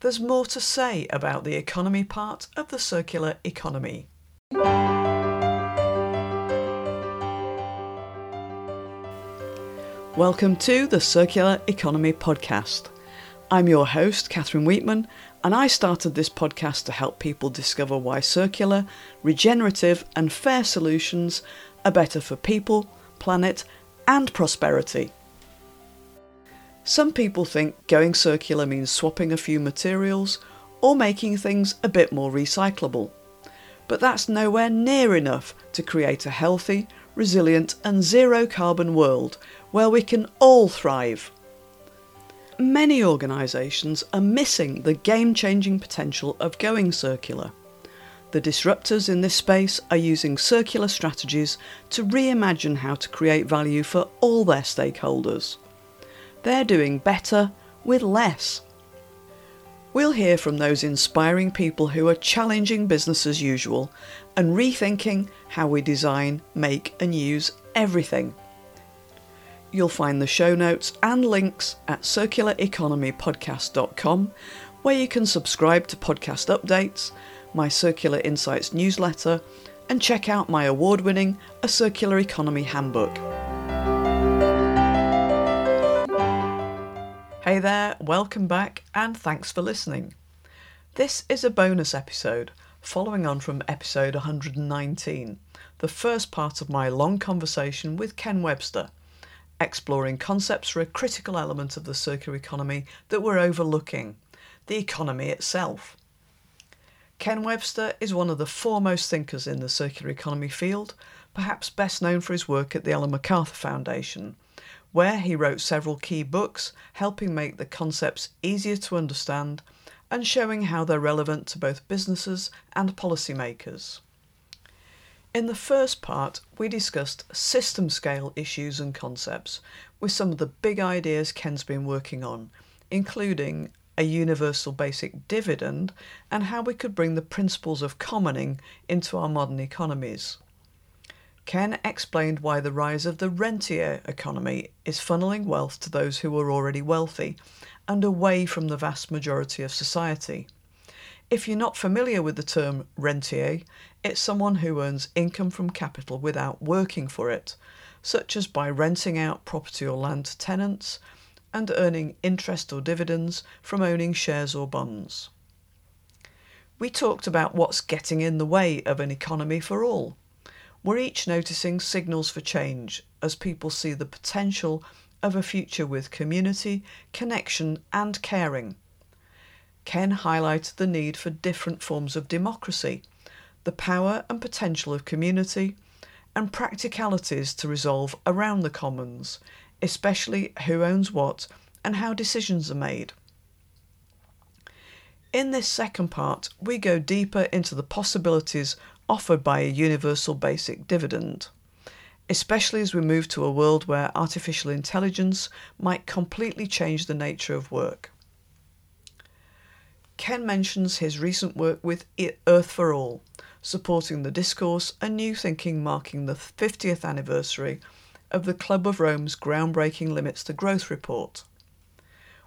There's more to say about the economy part of the circular economy. Welcome to the Circular Economy Podcast. I'm your host, Catherine Weetman, and I started this podcast to help people discover why circular, regenerative, and fair solutions are better for people, planet, and prosperity. Some people think going circular means swapping a few materials or making things a bit more recyclable. But that's nowhere near enough to create a healthy, resilient, and zero carbon world where we can all thrive. Many organisations are missing the game changing potential of going circular. The disruptors in this space are using circular strategies to reimagine how to create value for all their stakeholders. They're doing better with less. We'll hear from those inspiring people who are challenging business as usual and rethinking how we design, make, and use everything. You'll find the show notes and links at circulareconomypodcast.com, where you can subscribe to podcast updates, my Circular Insights newsletter, and check out my award winning A Circular Economy Handbook. Hey there, welcome back, and thanks for listening. This is a bonus episode following on from episode 119, the first part of my long conversation with Ken Webster, exploring concepts for a critical element of the circular economy that we're overlooking the economy itself. Ken Webster is one of the foremost thinkers in the circular economy field, perhaps best known for his work at the Ellen MacArthur Foundation where he wrote several key books helping make the concepts easier to understand and showing how they're relevant to both businesses and policymakers. In the first part, we discussed system scale issues and concepts with some of the big ideas Ken's been working on, including a universal basic dividend and how we could bring the principles of commoning into our modern economies. Ken explained why the rise of the rentier economy is funneling wealth to those who are already wealthy and away from the vast majority of society. If you're not familiar with the term rentier, it's someone who earns income from capital without working for it, such as by renting out property or land to tenants and earning interest or dividends from owning shares or bonds. We talked about what's getting in the way of an economy for all we're each noticing signals for change as people see the potential of a future with community, connection, and caring. Ken highlighted the need for different forms of democracy, the power and potential of community, and practicalities to resolve around the commons, especially who owns what and how decisions are made. In this second part, we go deeper into the possibilities offered by a universal basic dividend, especially as we move to a world where artificial intelligence might completely change the nature of work. Ken mentions his recent work with Earth for All, supporting the discourse and new thinking marking the 50th anniversary of the Club of Rome's groundbreaking Limits to Growth report.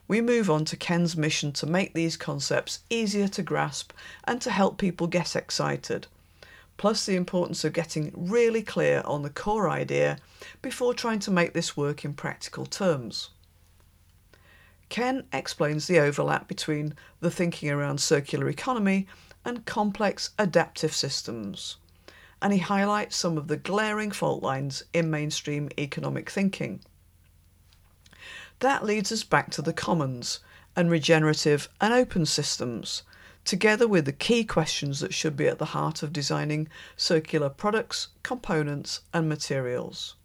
We move on to Ken's mission to make these concepts easier to grasp and to help people get excited plus the importance of getting really clear on the core idea before trying to make this work in practical terms. Ken explains the overlap between the thinking around circular economy and complex adaptive systems, and he highlights some of the glaring fault lines in mainstream economic thinking. That leads us back to the commons and regenerative and open systems, together with the key questions that should be at the heart of designing circular products, components, and materials.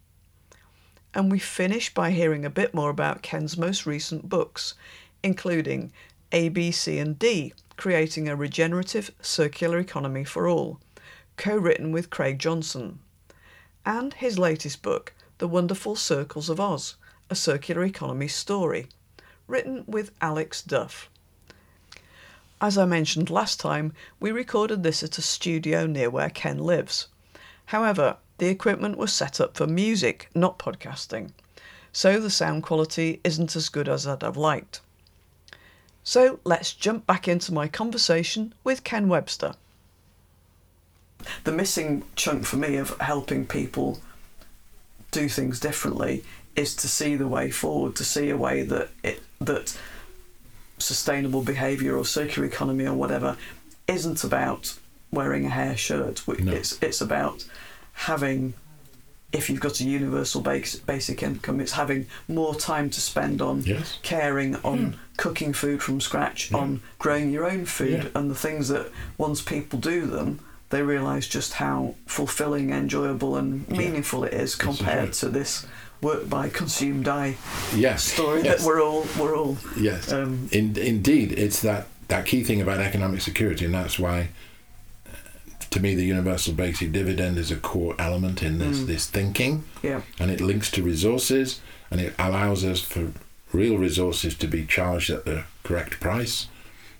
And we finish by hearing a bit more about Ken's most recent books, including A, B, C, and D Creating a Regenerative Circular Economy for All, co written with Craig Johnson, and his latest book, The Wonderful Circles of Oz A Circular Economy Story, written with Alex Duff. As I mentioned last time, we recorded this at a studio near where Ken lives. However, the equipment was set up for music, not podcasting, so the sound quality isn't as good as I'd have liked. So let's jump back into my conversation with Ken Webster. The missing chunk for me of helping people do things differently is to see the way forward, to see a way that it that sustainable behaviour or circular economy or whatever isn't about wearing a hair shirt. No. It's it's about having if you've got a universal basic, basic income, it's having more time to spend on Yes. caring, on hmm. cooking food from scratch, Yeah. on growing your own food, Yeah. and the things that once people do them, they realise just how fulfilling, enjoyable, and Yeah. meaningful it is is compared right. to this work buy, consume, die Yes. story yes. that we're all we're all. Yes. Um, In, indeed, it's that, that key thing about economic security, and that's why, uh, to me, the universal basic dividend is a core element in this, Mm. this thinking, yeah, and it links to resources, and it allows us for real resources to be charged at the correct price,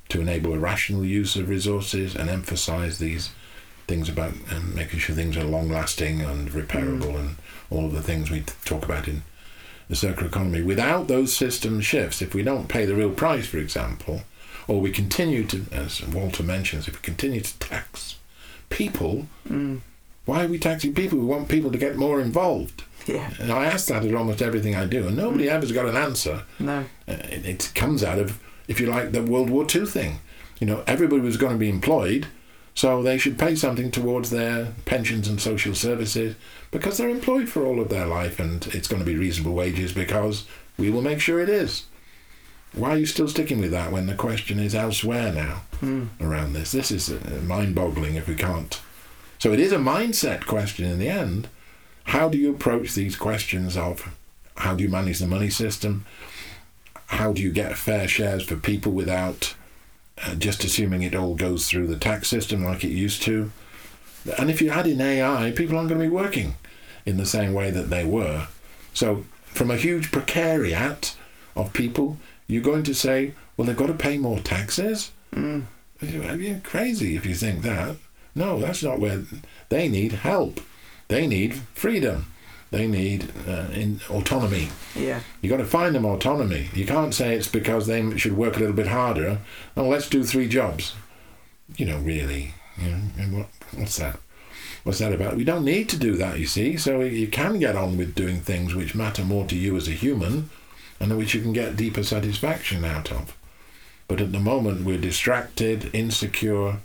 to enable a rational use of resources, and emphasize these things about um, making sure things are long lasting and repairable, and all of the things we talk about in the circular economy. Without those system shifts, if we don't pay the real price, for example, or we continue to, as Walter mentions, if we continue to tax people, mm, why are we taxing people? We want people to get more involved. yeah, And I ask that at almost everything I do, and nobody ever's got an answer. no, Uh, It, it comes out of, if you like, the World War II thing. You know, everybody was going to be employed, so they should pay something towards their pensions and social services because they're employed for all of their life, and it's going to be reasonable wages because we will make sure it is. Why are you still sticking with that when the question is elsewhere now mm, around this? This is uh, mind-boggling if we can't. So it is a mindset question in the end. How do you approach these questions of how do you manage the money system? How do you get fair shares for people without uh, just assuming it all goes through the tax system like it used to? And if you add in AI, people aren't going to be working in the same way that they were. So, from a huge precariat of people, you're going to say, well, they've got to pay more taxes? mm, You're crazy if you think that. No, that's not where they need help. They need freedom. They need uh, in autonomy. yeah, You got to find them autonomy. You can't say it's because they should work a little bit harder. Oh, let's do three jobs. You know, really. You know, what, what's that? What's that about? We don't need to do that, you see. So you can get on with doing things which matter more to you as a human, and which you can get deeper satisfaction out of. But at the moment, we're distracted, insecure,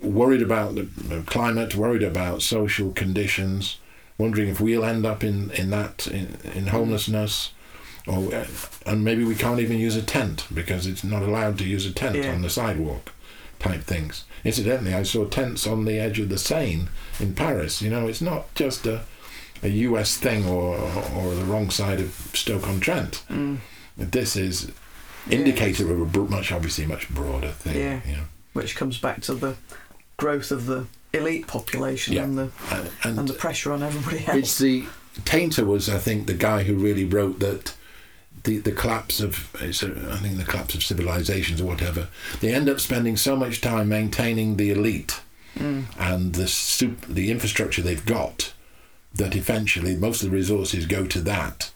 worried about the climate, worried about social conditions, wondering if we'll end up in in that in, in homelessness, or and maybe we can't even use a tent because it's not allowed to use a tent Yeah. on the sidewalk, type things. Incidentally, I saw tents on the edge of the Seine in Paris. You know, it's not just a a U.S. thing or or the wrong side of Stoke-on-Trent. mm, This is Yeah. indicative of a much obviously much broader thing. Yeah. You know. which comes back to the growth of the elite population Yeah. and the And, and and the pressure on everybody else. It's the Tainter was, I think, the guy who really wrote that the the collapse of I think the collapse of civilizations or whatever. They end up spending so much time maintaining the elite Mm, and the soup, the infrastructure they've got that eventually most of the resources go to that,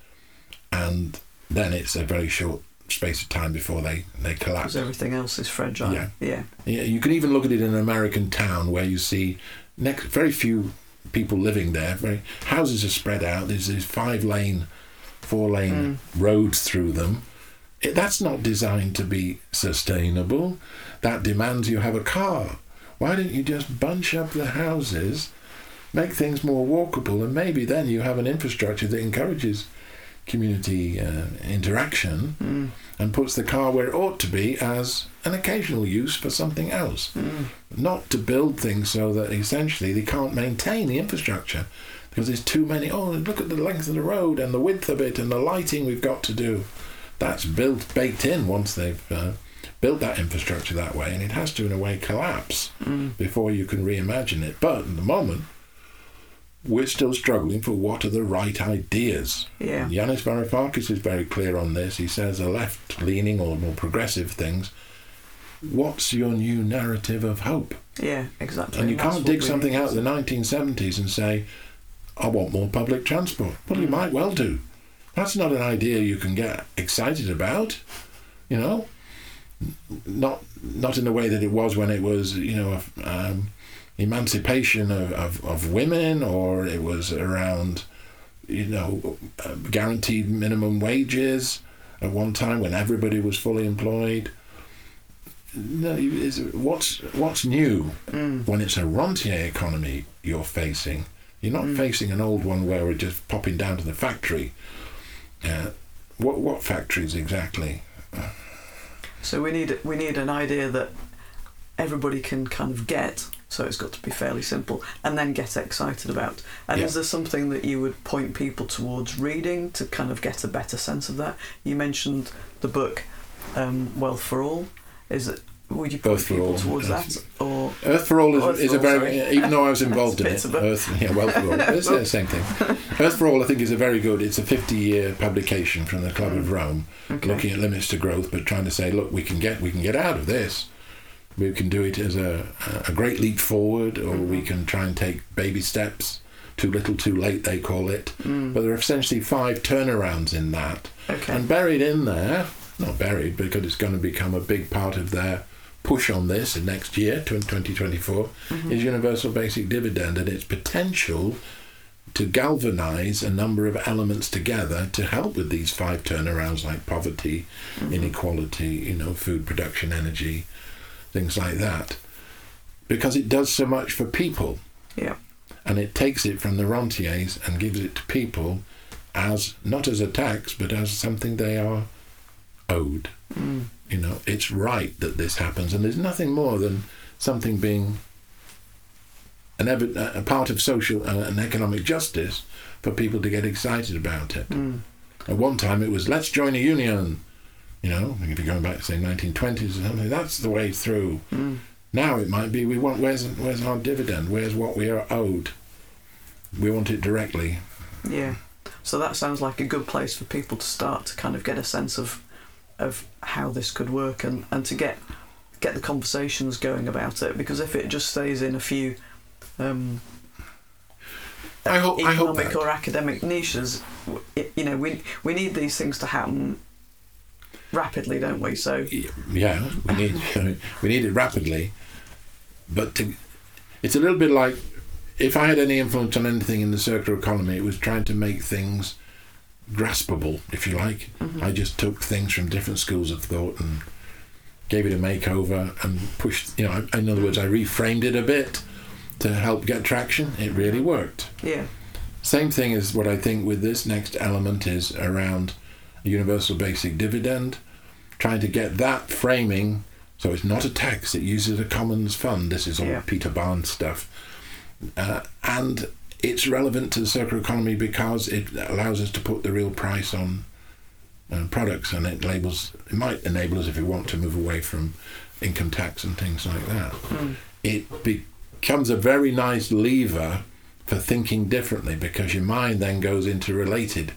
and then it's a very short space of time before they they collapse. because everything else is fragile. Yeah. yeah, Yeah, you can even look at it in an American town where you see next, very few people living there. Very houses are spread out. There's these five lane, four lane roads through them. It, that's not designed to be sustainable. That demands you have a car. Why don't you just bunch up the houses, make things more walkable, and maybe then you have an infrastructure that encourages community uh, interaction mm, and puts the car where it ought to be as an occasional use for something else. mm, Not to build things so that essentially they can't maintain the infrastructure because there's too many. Oh, look at the length of the road and the width of it and the lighting we've got to do. That's built, baked in once they've uh, built that infrastructure that way, and it has to, in a way, collapse mm, before you can reimagine it. But at the moment, we're still struggling for what are the right ideas. yeah, Yanis Varoufakis is very clear on this. He says a left-leaning or more progressive things. What's your new narrative of hope? yeah, exactly. And you can't dig something out of the 1970s and say, "I want more public transport." Well, you Mm. might well do. That's not an idea you can get excited about. you know, not not in the way that it was when it was, you know, um, emancipation of, of, of women, or it was around, you know, uh, guaranteed minimum wages at one time when everybody was fully employed. No, is what's what's new Mm. when it's a rentier economy you're facing. You're not Mm. facing an old one where we're just popping down to the factory. Uh, what what factories exactly? So we need we need an idea that everybody can kind of get. So it's got to be fairly simple, and then get excited about. And Yeah. is there something that you would point people towards reading to kind of get a better sense of that? You mentioned the book um, Wealth for All. Is it? Would you point for people All, towards yes. that, or Earth for All is, Earth is for a All, very sorry. even though I was involved in it. a bit of a- Earth, yeah, Wealth for All. It's the same thing. Earth for All, I think, is a very good. It's a 50-year publication from the Club of Rome, okay. looking at limits to growth, but trying to say, look, we can get we can get out of this. We can do it as a a great leap forward, or we Mhm. can try and take baby steps. Too little, too late, they call it. Mm, But there are essentially five turnarounds in that. okay. And buried in there, not buried because it's going to become a big part of their push on this in next year, 2024, Mhm. is universal basic dividend and its potential to galvanize a number of elements together to help with these five turnarounds like poverty, Mhm. inequality, you know, food production, energy, things like that. Because it does so much for people Yeah. and it takes it from the rentiers and gives it to people as not as a tax but as something they are owed Mm, you know it's right that this happens and there's nothing more than something being an ev- a part of social uh, and economic justice for people to get excited about it. Mm, at one time it was let's join a union you know if you're going back to say 1920s or something. That's the way through. Mm. now it might be we want where's where's our dividend? Where's what we are owed? We want it directly. Yeah. So that sounds like a good place for people to start to kind of get a sense of of how this could work and, and to get get the conversations going about it because if it just stays in a few um, I hope I hope economic or academic niches, it- you know, we we need these things to happen rapidly, don't we? So yeah we need we need it rapidly but to, it's a little bit like if I had any influence on anything in the circular economy it was trying to make things graspable if you like mhm. I just took things from different schools of thought and gave it a makeover and pushed you know in other words I reframed it a bit to help get traction it really worked yeah, Same thing as what I think with this next element is around a universal basic dividend, trying to get that framing so it's not a tax, it uses a commons fund. This is all Yeah. Peter Barnes stuff. Uh, and it's relevant to the circular economy because it allows us to put the real price on uh, products and it labels, it might enable us if we want to move away from income tax and things like that mm, it becomes a very nice lever for thinking differently because your mind then goes into related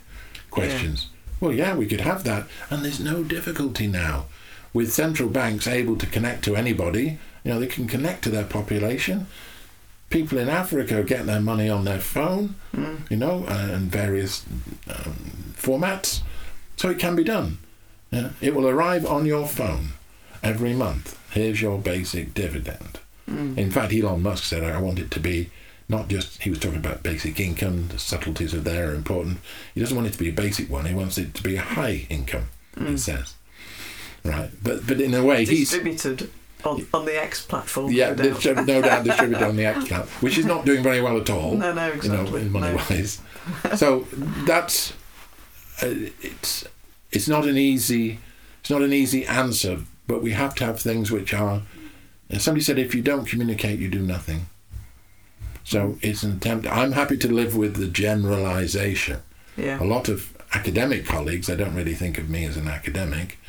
questions. Well, yeah, we could have that, and there's no difficulty now with central banks able to connect to anybody. You know, they can connect to their population. People in Africa get their money on their phone, mm, you know, uh, and various um, formats, so it can be done. Yeah? It will arrive on your phone every month. Here's your basic dividend. mm. In fact, Elon Musk said, I want it to be not just, he was talking about basic income, the subtleties of there are important. He doesn't want it to be a basic one, he wants it to be a high income, he Mm. says. Right, but but in a way, he's. distributed on, on the X platform. Yeah, no doubt. no doubt distributed on the X cloud, which is not doing very well at all, no, no, you know, exactly. in money no. wise. so that's uh, it's it's not an easy it's not an easy answer, but we have to have things which are. Somebody said, if you don't communicate, you do nothing. So it's an attempt. I'm happy to live with the generalization. Yeah, A lot of academic colleagues, they don't really think of me as an academic,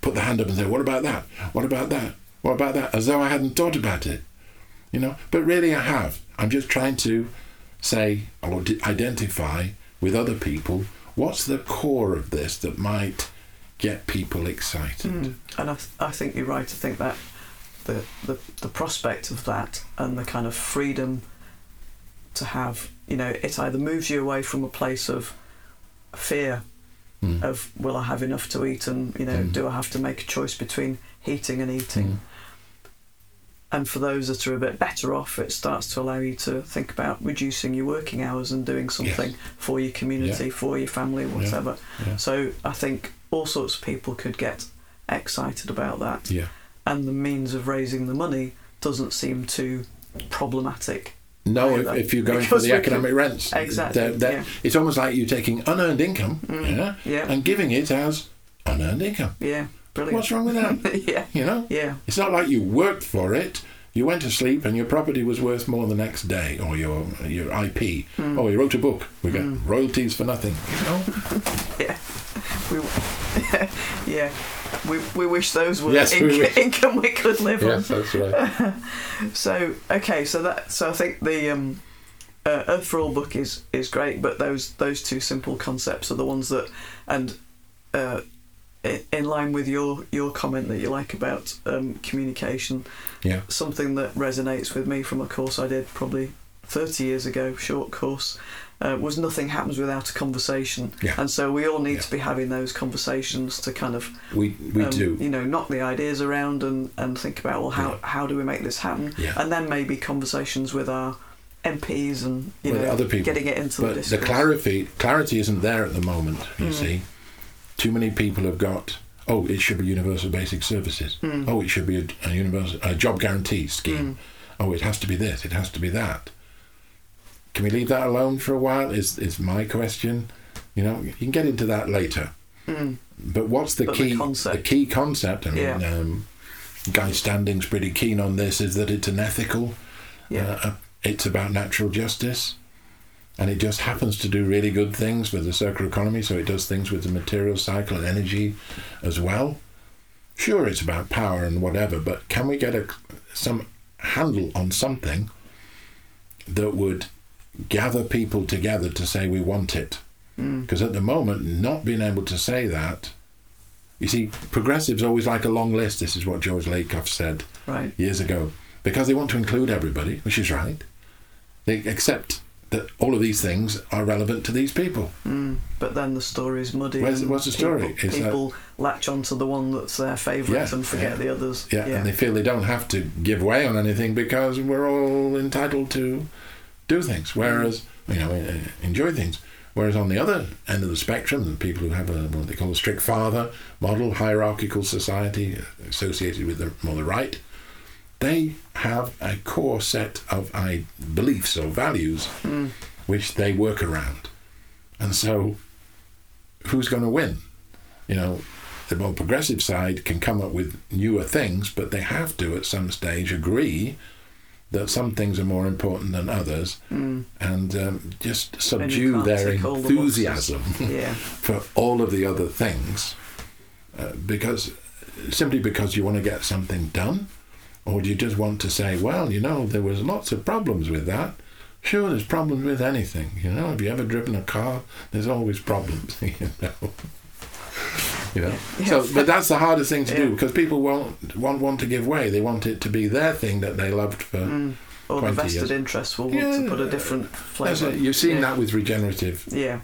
put the hand up and say, What about that? What about that? What about that? As though I hadn't thought about it. You know? But really, I have. I'm just trying to say or d- identify with other people what's the core of this that might get people excited. Mm. And I, th- I think you're right. I think that the, the the prospect of that and the kind of freedom to have, you know, it either moves you away from a place of fear Mm. of will I have enough to eat and you know Mm. do I have to make a choice between heating and eating. And for those that are a bit better off, it starts to allow you to think about reducing your working hours and doing something for your community, for your family, whatever. Yeah. So I think all sorts of people could get excited about that. Yeah. And the means of raising the money doesn't seem too problematic. No, if, if you're going for the economic rents, Exactly, they're- they're- yeah. it's almost like you're taking unearned income, Mm, yeah, yeah. and giving it as unearned income. Yeah, brilliant. What's wrong with that? yeah, you know, yeah, it's not like you worked for it. You went to sleep and your property was worth more the next day, or your your IP. Mm. Oh, you wrote a book. We get royalties for nothing. You know? yeah. We, yeah, we, we wish those were Yes, we income we could live on. Yes, that's right. So okay, so that so I think the um, uh, Earth for All book is is great, but those those two simple concepts are the ones that and uh, in line with your your comment that you like about um, communication, Yeah. something that resonates with me from a course I did probably thirty years ago, short course. Uh, was nothing happens without a conversation, Yeah. and so we all need Yeah. to be having those conversations to kind of We we um, do. you know knock the ideas around and, and think about well how, Yeah. how do we make this happen Yeah. and then maybe conversations with our MPs and you With know other people. getting it into the But the discourse. clarity clarity isn't there at the moment. You Mm. see, too many people have got. Oh, it should be universal basic services. Mm. Oh, it should be a, a universal a job guarantee scheme. Mm. Oh, it has to be this. It has to be that. Can we leave that alone for a while? Is is my question. You know, you can get into that later. Mm. But what's the But the key? concept. The key concept. I mean, Yeah. um, Guy Standing's pretty keen on this. Is that it's an ethical? Yeah. Uh, it's about natural justice, and it just happens to do really good things with the circular economy. So it does things with the material cycle and energy as well. Sure, it's about power and whatever, but can we get a some handle on something that would gather people together to say we want it? Mm. Because at the moment, not being able to say that, you see, progressives always like a long list. This is what George Lakoff said right years ago, because they want to include everybody, which is right. They accept that all of these things are relevant to these people. mm. but then the story's muddy Where's- what's the story? people, Is that- people latch onto the one that's their favourite Yeah, and forget yeah. the others Yeah, and they feel they don't have to give way on anything because we're all entitled to do things, mm. whereas you know eh, eh, enjoy things. Whereas on the other end of the spectrum, the people who have a what they call a strict father model, hierarchical society associated with the more the right, they have a core set of I, beliefs or values Mm. which they work around, and so who's going to win? You know, the more progressive side can come up with newer things, but they have to at some stage agree that some things are more important than others, Mm. and um, just subdue their all the enthusiasm yeah for all of the other things, uh, because simply because you want to get something done, or do you just want to say, well, you know, there was lots of problems with that. Sure, there's problems with anything. You know, have you ever driven a car? There's always problems. You know. You know. Yeah. So, but that's the hardest thing to Yeah. do because people won't won't want to give way. They want it to be their thing that they loved for. mm. or the vested years. interests will want to put a different flavour. You've seen yeah. that with regenerative. yeah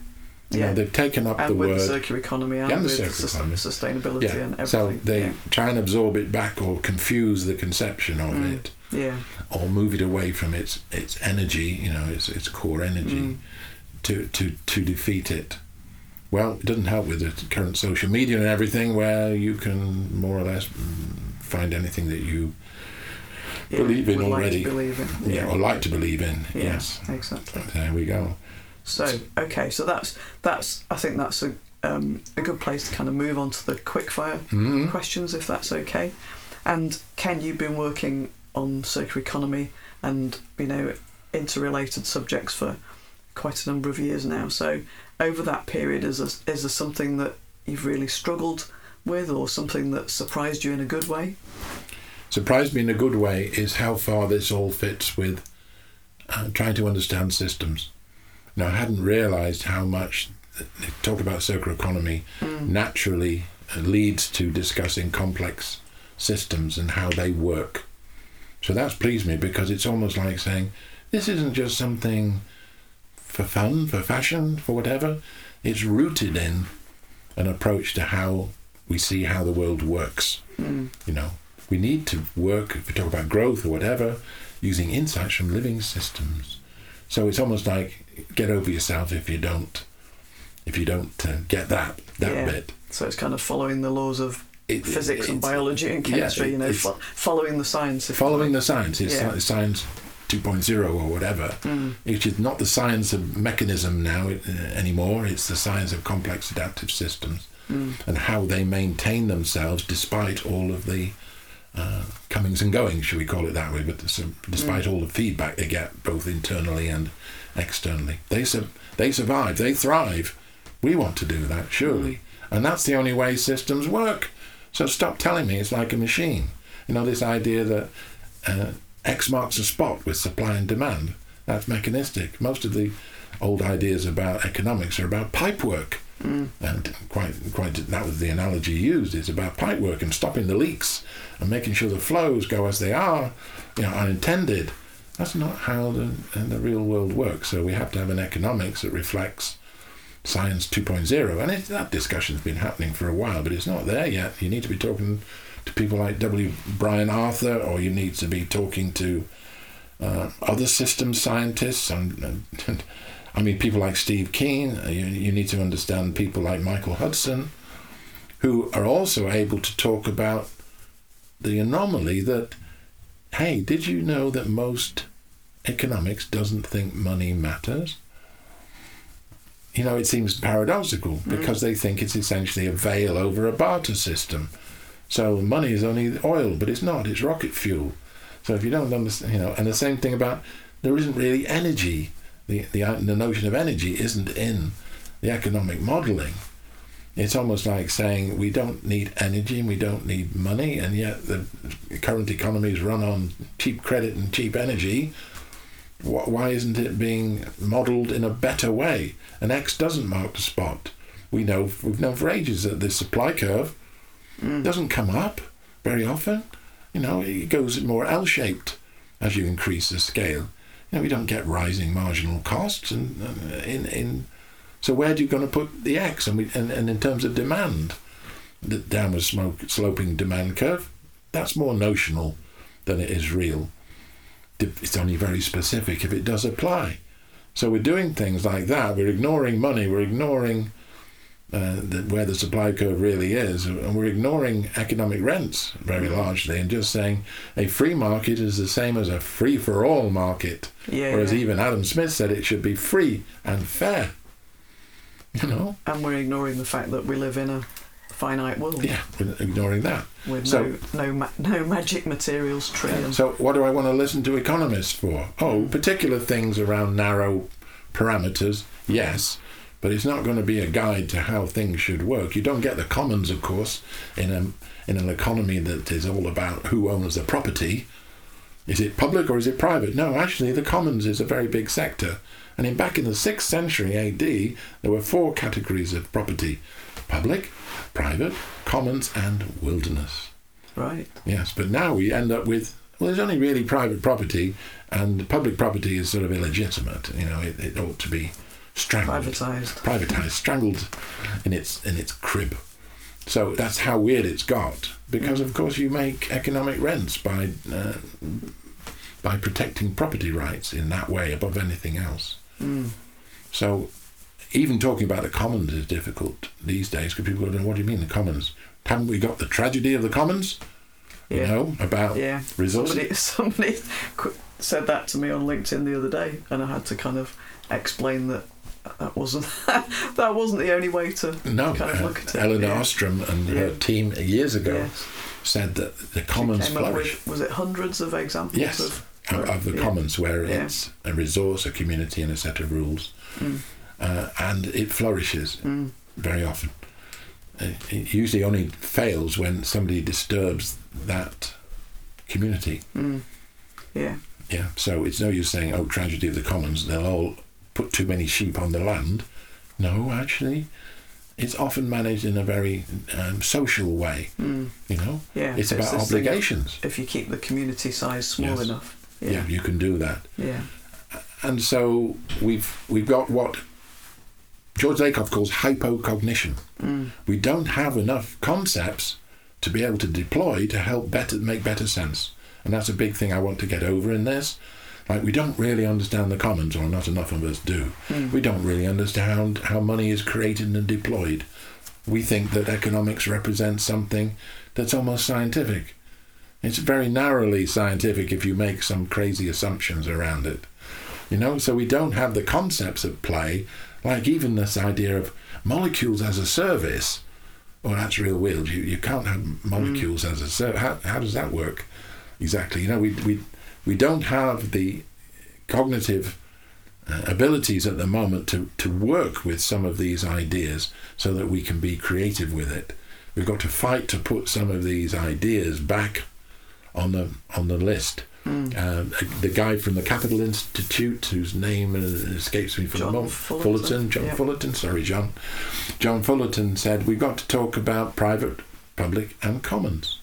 You yeah know, they've taken up and the with word. the circular economy and, And the with circular sus- economy. sustainability yeah. and everything So they yeah. try and absorb it back or confuse the conception of Mm. it yeah or move it away from its its energy, you know, its its core energy Mm. to, to to defeat it. Well, it doesn't help with the current social media and everything where you can more or less find anything that you yeah, Believe in would like to already. believe in yeah, or like to believe in. Yeah, Yes. exactly. There we go. So okay, so that's that's I think that's a um, a good place to kind of move on to the quickfire Mhm. questions if that's okay. And Ken, you've been working on circular economy and you know interrelated subjects for quite a number of years now. So over that period, is there, is there something that you've really struggled with, or something that surprised you in a good way? surprised me in a good way is how far this all fits with uh, trying to understand systems. Now, I hadn't realised how much talk about circular economy Mm. naturally uh, leads to discussing complex systems and how they work. So that's pleased me because it's almost like saying this isn't just something for fun, for fashion, for whatever. It's rooted in an approach to how we see how the world works. You know, we need to work, if we talk about growth or whatever, using insights from living systems. So it's almost like get over yourself if you don't, if you don't uh, get that that Yeah. bit. So it's kind of following the laws of It- physics and biology and yeah, chemistry. you know, fo- following the science. if Following the science, it's Yeah. sci- science 2.0 or whatever, Mm. which is not the science of mechanism now uh, anymore. It's the science of complex adaptive systems Mm. and how they maintain themselves despite all of the uh, comings and goings, should we call it that way? But so, despite Mm. all the feedback they get, both internally and externally, they su- they survive, they thrive. We want to do that, surely, and that's the only way systems work. So stop telling me it's like a machine. You know this idea that uh, X marks a spot with supply and demand. That's mechanistic. Most of the old ideas about economics are about pipework. Mm. And quite, quite, that was the analogy used. It's about pipework and stopping the leaks and making sure the flows go as they are, you know, unintended. That's not how the, the real world works. So we have to have an economics that reflects science 2.0. And it, that discussion's been happening for a while, but it's not there yet. You need to be talking to people like W. Brian Arthur, or you need to be talking to uh, other systems scientists. And, and I mean, people like Steve Keen. Uh, You, you need to understand people like Michael Hudson, who are also able to talk about the anomaly that, hey, did you know that most economics doesn't think money matters? You know, it seems paradoxical because they think it's essentially a veil over a barter system. So money is only oil, but it's not. It's rocket fuel. So if you don't understand, you know, and the same thing about there isn't really energy. The the the notion of energy isn't in the economic modelling. It's almost like saying we don't need energy and we don't need money, and yet the current economy is run on cheap credit and cheap energy. Why isn't it being modelled in a better way? And X doesn't mark the spot. We know we've known for ages that the supply curve mm. doesn't come up very often. You know, it goes more L-shaped as you increase the scale. You know, we don't get rising marginal costs, and uh, in in so where do you going to put the X? And we and, and in terms of demand, the downward smoke, sloping demand curve, that's more notional than it is real. It's only very specific if it does apply. So we're doing things like that. We're ignoring money. We're ignoring uh, the, where the supply curve really is, and we're ignoring economic rents very largely, and just saying a free market is the same as a free for all market. Yeah. Whereas even Adam Smith said it should be free and fair. You know, and we're ignoring the fact that we live in a finite world yeah, we're ignoring that. with So- no no ma- no magic materials trillion. So what do I want to listen to economists for? Oh, particular things around narrow parameters, yes, but it's not going to be a guide to how things should work. You don't get the commons, of course, in a in an economy that is all about who owns the property. Is it public or is it private? No, actually, the commons is a very big sector. And in back in the sixth century AD, there were four categories of property: public, private, commons, and wilderness. right. Yes, but now we end up with well, there's only really private property, and public property is sort of illegitimate. You know, it, it ought to be strangled, Privatized. privatized, strangled in its in its crib. So that's how weird it's got. Because of course you make economic rents by uh, by protecting property rights in that way above anything else. Mm. So even talking about the commons is difficult these days because people go, "What do you mean the commons? Haven't we got the tragedy of the commons?" You know about Yeah. resources. Somebody somebody said that to me on LinkedIn the other day, and I had to kind of explain that that wasn't that wasn't the only way to No, kind of uh, look at it. Elinor yeah. Ostrom and her team years ago Yes. said that the commons flourish. with- was it hundreds of examples Yes, of of, of the yeah. commons where Yeah. it's a resource, a community, and a set of rules, Mm. uh, and it flourishes Mm. very often. It, it usually only fails when somebody disturbs that community. Mm. Yeah. Yeah, so it's no use saying, "Oh, tragedy of the commons." They'll all put too many sheep on the land. No, actually, it's often managed in a very um, social way. Mm. You know, Yeah. it's so about obligations. If you keep the community size small Yes. enough. Yeah. Yeah. you can do that. Yeah. And so we've we've got what George Lakoff calls hypocognition. We don't have enough concepts to be able to deploy to help better make better sense, and that's a big thing I want to get over in this. Like we don't really understand the commons, or not enough of us do. Hmm. We don't really understand how money is created and deployed. We think that economics represents something that's almost scientific. It's very narrowly scientific if you make some crazy assumptions around it. You know, so we don't have the concepts at play, like even this idea of molecules as a service. Well, that's real weird. You, you can't have molecules hmm. as a service. How, how does that work exactly? You know, we, we, we don't have the cognitive uh, abilities at the moment to, to work with some of these ideas so that we can be creative with it. We've got to fight to put some of these ideas back on the on the list. Mm. Uh, the guy from the Capital Institute, whose name escapes me for John the moment, Fullerton, John yeah. Fullerton, sorry, John. John Fullerton said we've got to talk about private, public, and commons.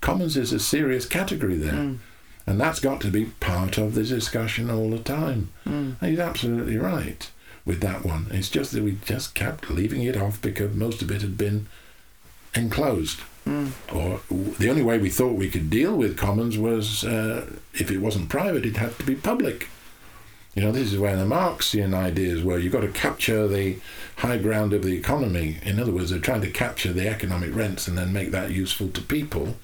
Commons is a serious category there, Mm. And that's got to be part of the discussion all the time. Mm. And he's absolutely right with that one. It's just that we just kept leaving it off because most of it had been enclosed. Mm. Or the only way we thought we could deal with commons was uh, if it wasn't private, it had to be public. You know, this is where the Marxian ideas were. You've got to capture the high ground of the economy. In other words, they're trying to capture the economic rents and then make that useful to people.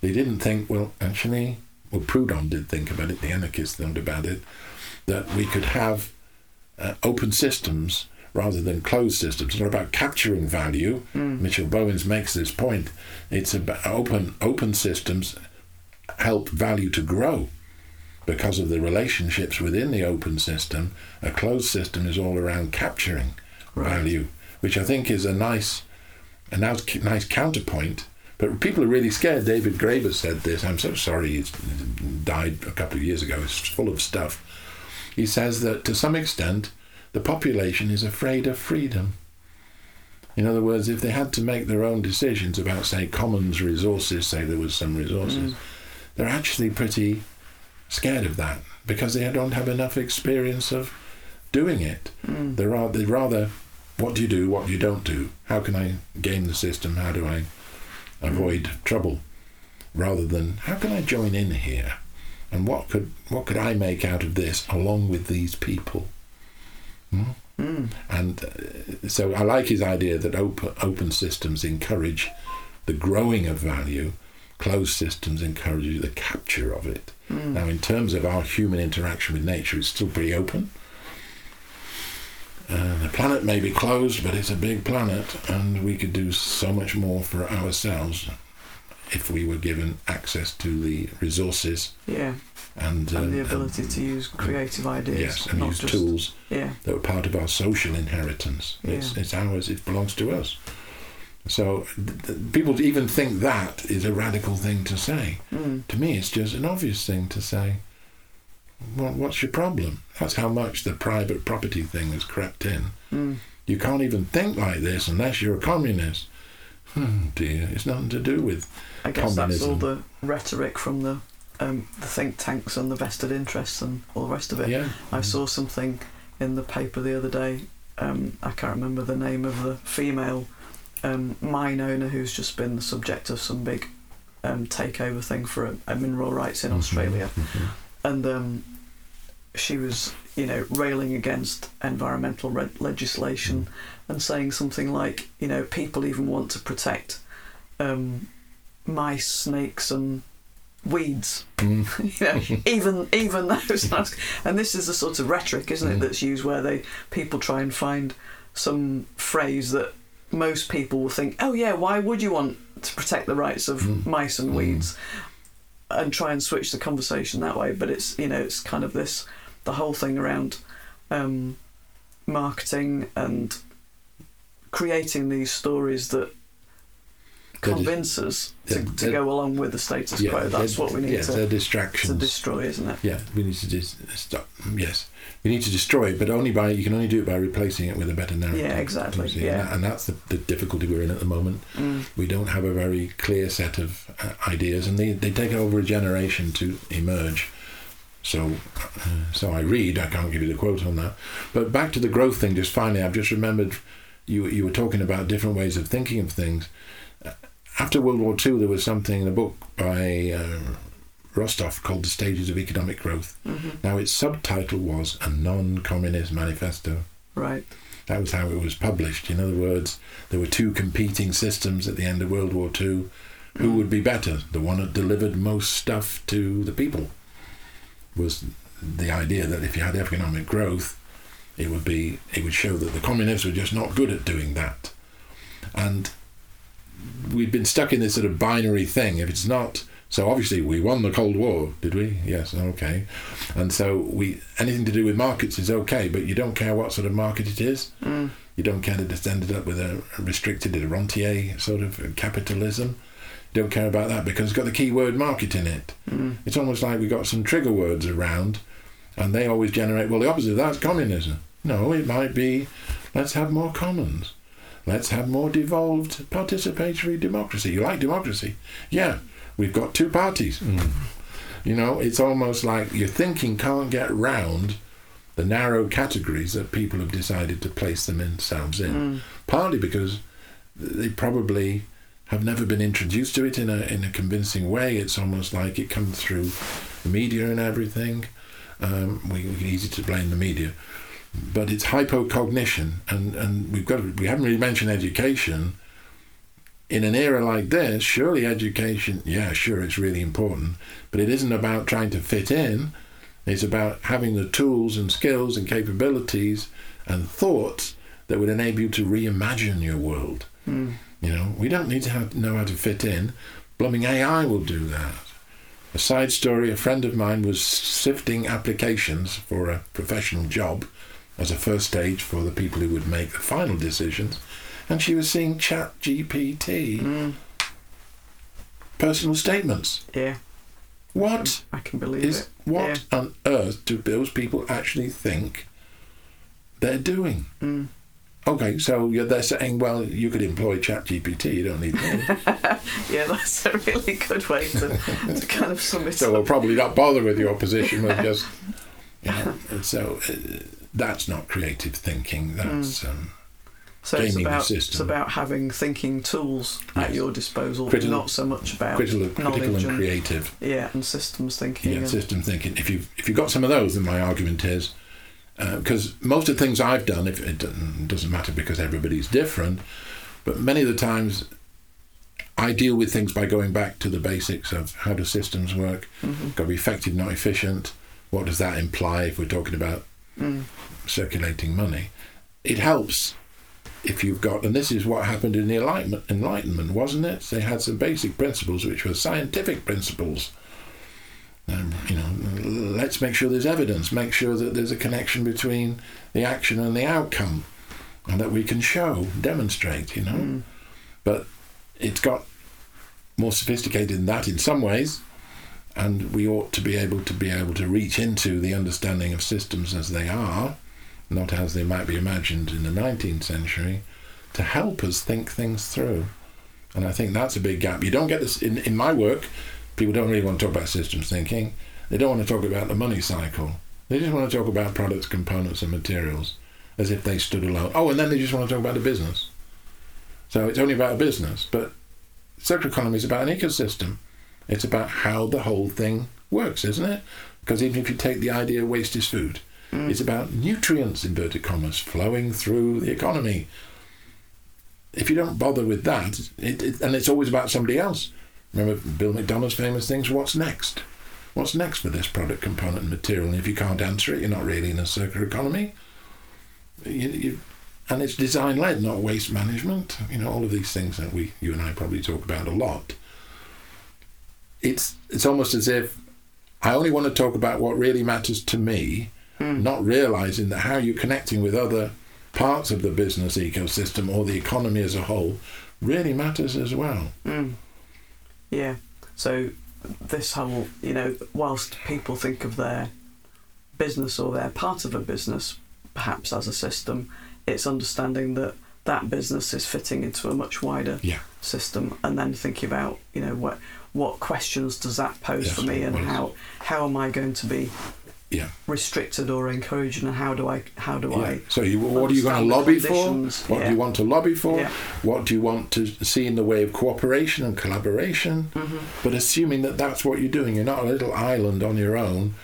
They didn't think, well, actually, well, Proudhon did think about it, the anarchists thought about it, that we could have uh, open systems rather than closed systems. It's not about capturing value. Mm. Michel Bauwens makes this point. It's about open open systems help value to grow because of the relationships within the open system. A closed system is all around capturing Right. value, which I think is a nice a nice, nice counterpoint. But people are really scared. David Graeber said this. I'm so sorry he's died a couple of years ago. It's full of stuff. He says that to some extent, the population is afraid of freedom. In other words, if they had to make their own decisions about, say, commons resources, say there was some resources, Mm. they're actually pretty scared of that because they don't have enough experience of doing it. Mm. They're rather, rather what do you do, what you don't do, how can I game the system, how do I avoid trouble, rather than how can I join in here, and what could what could I make out of this along with these people. Hmm? Mm. And uh, so I like his idea that open, open systems encourage the growing of value, closed systems encourage the capture of it. Mm. Now, in terms of our human interaction with nature, it's still pretty open. Uh, the planet may be closed, but it's a big planet, and we could do so much more for ourselves if we were given access to the resources Yeah, and, and um, the ability to use creative ideas, yes, and use just tools yeah, that were part of our social inheritance. It's, it's ours, it belongs to us. So th- th- people even think that is a radical thing to say. mm. To me, it's just an obvious thing to say. Well, what's your problem? That's how much the private property thing has crept in. Mm. You can't even think like this unless you're a communist. Hmm, dear, it's nothing to do with. I guess that's all the rhetoric from the um, the think tanks and the vested interests and all the rest of it. Yeah. I saw something in the paper the other day. Um, I can't remember the name of the female um, mine owner who's just been the subject of some big um, takeover thing for a, a mineral rights in Mhm, Australia, mhm. and um, she was, you know, railing against environmental re- legislation and saying something like, you know, people even want to protect um, mice, snakes, and weeds. Mm. you know, even even those. And this is the sort of rhetoric, isn't it, Mm. that's used where they people try and find some phrase that most people will think, oh yeah, why would you want to protect the rights of Mm. mice and Mm. weeds? And try and switch the conversation that way. But it's you know it's kind of this the whole thing around um, marketing and creating these stories that convince us to, to go along with the status Yeah, quo. That's what we need yes, to, to destroy, isn't it? Yeah, we need to dis- stop. Yes, we need to destroy it, but only by you can only do it by replacing it with a better narrative. Yeah, exactly, yeah. and, that- and that's the, the difficulty we're in at the moment. Mm. We don't have a very clear set of uh, ideas, and they, they take over a generation to emerge. So, so I read. I can't give you the quote on that. But back to the growth thing. Just finally, I've just remembered you you were talking about different ways of thinking of things. After World War II, there was something in a book by uh, Rostow called The Stages of Economic Growth. Mm-hmm. Now, its subtitle was A Non Communist Manifesto. Right. That was how it was published. In other words, there were two competing systems at the end of World War II. Who would be better? The one that delivered most stuff to the people was the idea that if you had economic growth, it would be it would show that the communists were just not good at doing that. And we've been stuck in this sort of binary thing. If it's not so obviously we won the Cold War, did we? Yes, okay. And so we anything to do with markets is okay, but you don't care what sort of market it is. Mm. You don't care that it's ended up with a restricted rentier sort of capitalism. Don't care about that because it's got the keyword market in it. Mm. It's almost like we've got some trigger words around, and they always generate. Well, the opposite of that's communism. No, it might be. Let's have more commons. Let's have more devolved participatory democracy. You like democracy? Yeah, we've got two parties. Mm. You know, it's almost like your thinking can't get round the narrow categories that people have decided to place themselves in. Mm. Partly because they probably have never been introduced to it in a in a convincing way. It's almost like it comes through the media and everything. Um, we, easy to blame the media, but it's hypocognition, and and we've got we haven't really mentioned education. In an era like this, surely education, yeah, sure, it's really important, but it isn't about trying to fit in. It's about having the tools and skills and capabilities and thoughts that would enable you to reimagine your world. Mm. You know, we don't need to have, know how to fit in. Blooming AI will do that. A side story a friend of mine was sifting applications for a professional job as a first stage for the people who would make the final decisions, and she was seeing Chat GPT Mm. personal statements. Yeah, What I can believe is it. what on earth do those people actually think they're doing? Mm. Okay, so you're, they're saying, well, you could employ ChatGPT, you don't need. Yeah, that's a really good way to, to kind of sum it so we'll probably not bother with your position. We'll just, you know, so uh, that's not creative thinking. That's um, So it's about it's about having thinking tools at your disposal, Critical- not so much about critical, critical and and creative. yeah, and systems thinking. Yeah, and- system thinking. If you if you've got some of those, then my argument is because most of the things I've done, if it doesn't- matter because everybody's different, but many of the times I deal with things by going back to the basics of how do systems work. Mhm. Got to be effective, not efficient. What does that imply if we're talking about Mm. circulating money? It helps if you've got, and this is what happened in the Enlightenment, Enlightenment wasn't it? They had some basic principles which were scientific principles. Um, you know, let's make sure there's evidence, make sure that there's a connection between the action and the outcome, and that we can show, demonstrate, you know. Mm. But it's got more sophisticated than that in some ways, and we ought to be able to be able to reach into the understanding of systems as they are, not as they might be imagined in the 19th century, to help us think things through. And I think that's a big gap. You don't get this in, in my work. People don't really want to talk about systems thinking. They don't want to talk about the money cycle. They just want to talk about products, components, and materials as if they stood alone. Oh, and then they just want to talk about the business. So it's only about a business, but circular economy is about an ecosystem. It's about how the whole thing works, isn't it? Because even if you take the idea waste is food, Mm. it's about nutrients, inverted commas, flowing through the economy. If you don't bother with that, it, it, and it's always about somebody else. Remember Bill McDonough's famous things, what's next? What's next for this product, component, and material? And if you can't answer it, you're not really in a circular economy. You, you, and it's design led, not waste management. You know, all of these things that we, you and I, probably talk about a lot. It's it's almost as if I only want to talk about what really matters to me, Mm. not realizing that how you're connecting with other parts of the business ecosystem or the economy as a whole really matters as well. Mm. Yeah. So this whole, you know, whilst people think of their business or their part of a business perhaps as a system, it's understanding that that business is fitting into a much wider Yeah. system, and then thinking about you know what what questions does that pose Yes, for me, and how how am I going to be Yeah. restricted or encouraged, and how do I how do Yeah. I So, you, what are you going to lobby for? What yeah. do you want to lobby for? Yeah. What do you want to see in the way of cooperation and collaboration? Mm-hmm. But assuming that that's what you're doing, you're not a little island on your own,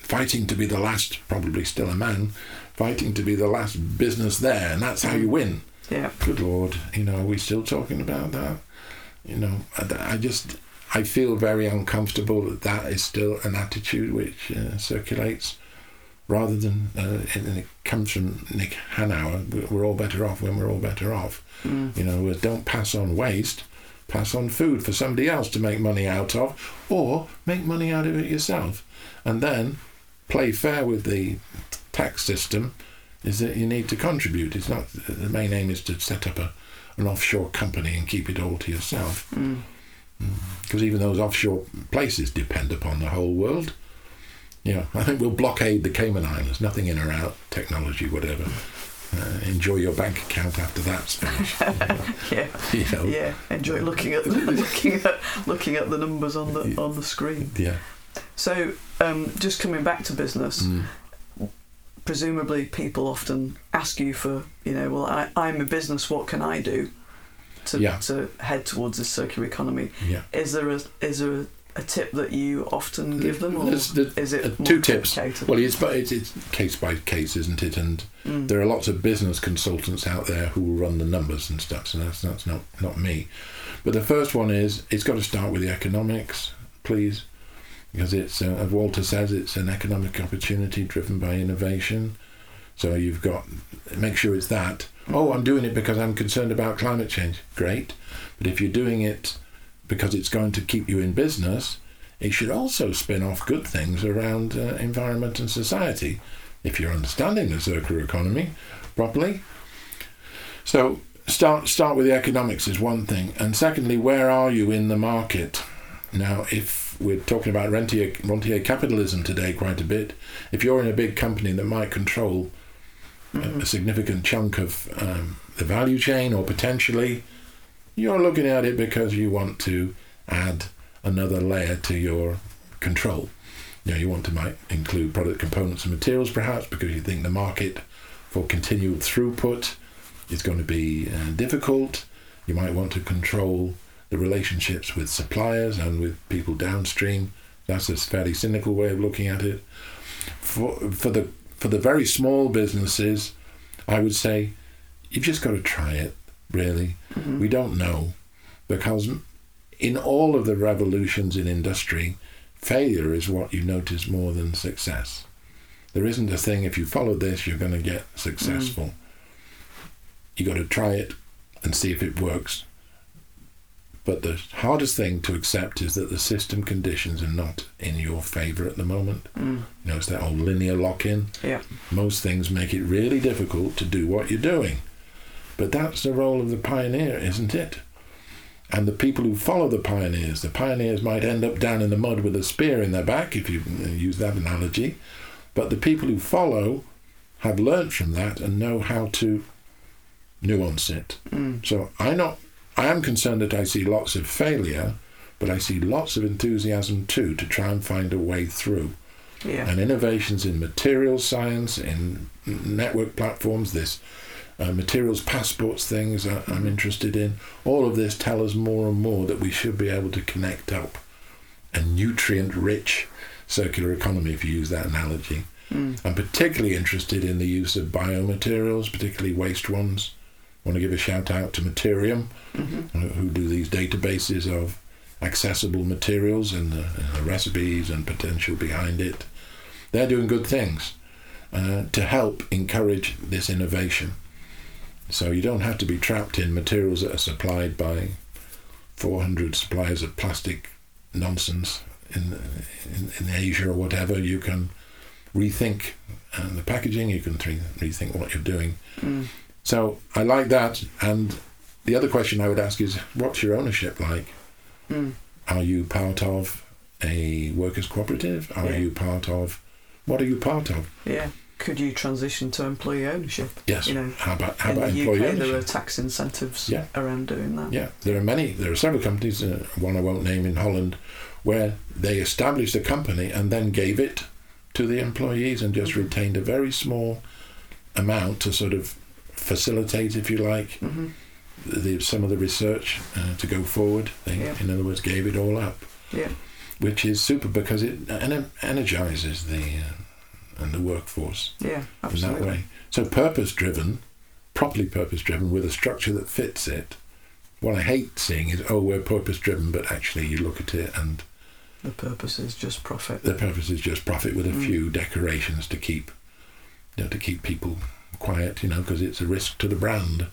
fighting to be the last, probably still a man, fighting to be the last business there, and that's how you win. yeah Good Lord, you know, are we still talking about that? You know, I, I just, I feel very uncomfortable that that is still an attitude which uh, circulates rather than, uh, and it comes from Nick Hanauer, we- we're all better off when we're all better off. Mm. You know, don't pass on waste, pass on food for somebody else to make money out of, or make money out of it yourself. And then play fair with the tax system is that you need to contribute. It's not the main aim is to set up a, an offshore company and keep it all to yourself. Mm. Because even those offshore places depend upon the whole world. Yeah, I think we'll blockade the Cayman Islands. Nothing in or out, technology, whatever. Uh, enjoy your bank account after that's finished. yeah you know. yeah enjoy looking at looking at looking at the numbers on the on the screen. Yeah. So um, just coming back to business. Mm. presumably people often ask you for, you know, well, I, I'm a business, what can I do to, Yeah. to head towards this circular economy? Yeah. Is there a is there a, a tip that you often give them, or the- is it uh, two tips. Well, it's, but it's, it's case by case, isn't it? And Mm. there are lots of business consultants out there who will run the numbers and stuff. So that's that's not not me. But the first one is it's got to start with the economics, please, because it's uh, as Walter says, it's an economic opportunity driven by innovation. So you've got make sure it's that. Oh, I'm doing it because I'm concerned about climate change. Great, but if you're doing it because it's going to keep you in business, it should also spin off good things around uh, environment and society if you're understanding the circular economy properly. So start start with the economics is one thing, and secondly, where are you in the market? Now, if we're talking about rentier, rentier capitalism today quite a bit, if you're in a big company that might control a, a significant chunk of um, the value chain, or potentially, you're looking at it because you want to add another layer to your control. You know, you want to might include product components and materials, perhaps, because you think the market for continual throughput is going to be uh, difficult. You might want to control the relationships with suppliers and with people downstream. That's a fairly cynical way of looking at it. For for the for the very small businesses, I would say you've just got to try it. Really, mm-hmm. we don't know because in all of the revolutions in industry, failure is what you notice more than success. There isn't a thing if you follow this you're going to get successful. Mm. You've got to try it and see if it works. But the hardest thing to accept is that the system conditions are not in your favour at the moment. Mm. You know, it's that old linear lock-in. Yeah. Most things make it really difficult to do what you're doing. But that's the role of the pioneer, isn't it? And the people who follow the pioneers, the pioneers might end up down in the mud with a spear in their back, if you uh, use that analogy. But the people who follow have learnt from that and know how to nuance it. Mm. So I not I am concerned that I see lots of failure, but I see lots of enthusiasm too to try and find a way through. Yeah. And innovations in materials science, in network platforms, this uh, materials passports things I- I'm interested in. All of this tell us more and more that we should be able to connect up a nutrient-rich circular economy, if you use that analogy. Mm. I'm particularly interested in the use of biomaterials, particularly waste ones. Want to give a shout out to Materiom, Mhm. who do these databases of accessible materials and the, and the recipes and potential behind it. They're doing good things uh, to help encourage this innovation. So you don't have to be trapped in materials that are supplied by 400 suppliers of plastic nonsense in, in, in Asia or whatever. You can rethink uh, the packaging, you can re- rethink what you're doing. Mm. So I like that. And the other question I would ask is, what's your ownership like? Mm. Are you part of a workers' cooperative? Are Yeah. you part of what are you part of? Yeah. could you transition to employee ownership? Yes. You know, how about how in about the employee UK, ownership? there are tax incentives Yeah. around doing that. Yeah, there are many. There are several companies. Uh, one I won't name in Holland, where they established a company and then gave it to the employees and just Mhm. retained a very small amount to sort of facilitate, if you like, hmm the, some of the research uh, to go forward. They, Yeah. in other words, gave it all up, Yeah. which is super because it ener- energizes the uh, and the workforce Yeah. absolutely. in that way. So purpose driven, properly purpose driven, with a structure that fits it. What I hate seeing is, oh, we're purpose driven, but actually you look at it and The purpose is just profit. the purpose is just profit with a Mm. few decorations to keep, you know, to keep people quiet, you know, because it's a risk to the brand